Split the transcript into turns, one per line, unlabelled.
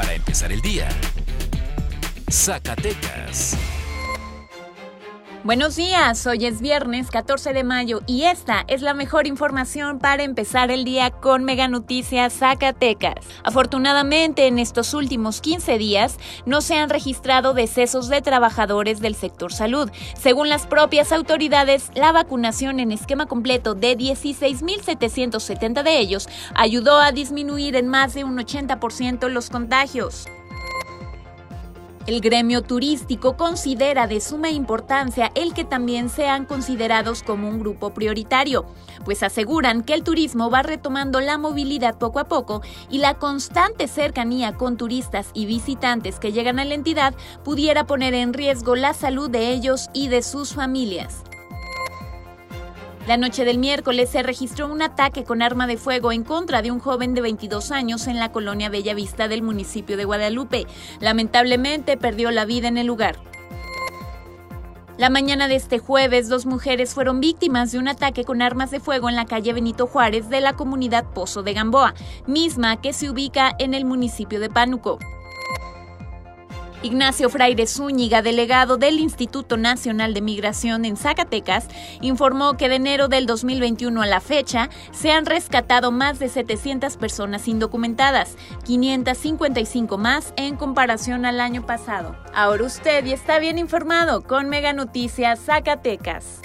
para empezar el día. Zacatecas.
Buenos días, hoy es viernes 14 de mayo y esta es la mejor información para empezar el día con Mega Noticias Zacatecas. Afortunadamente, en estos últimos 15 días no se han registrado decesos de trabajadores del sector salud. Según las propias autoridades, la vacunación en esquema completo de 16.770 de ellos ayudó a disminuir en más de un 80% los contagios. El gremio turístico considera de suma importancia el que también sean considerados como un grupo prioritario, pues aseguran que el turismo va retomando la movilidad poco a poco y la constante cercanía con turistas y visitantes que llegan a la entidad pudiera poner en riesgo la salud de ellos y de sus familias. La noche del miércoles se registró un ataque con arma de fuego en contra de un joven de 22 años en la colonia Bella Vista del municipio de Guadalupe. Lamentablemente perdió la vida en el lugar. La mañana de este jueves, dos mujeres fueron víctimas de un ataque con armas de fuego en la calle Benito Juárez de la comunidad Pozo de Gamboa, misma que se ubica en el municipio de Pánuco. Ignacio Fraire Zúñiga, delegado del Instituto Nacional de Migración en Zacatecas, informó que de enero del 2021 a la fecha se han rescatado más de 700 personas indocumentadas, 555 más en comparación al año pasado. Ahora usted está bien informado con Mega Noticias Zacatecas.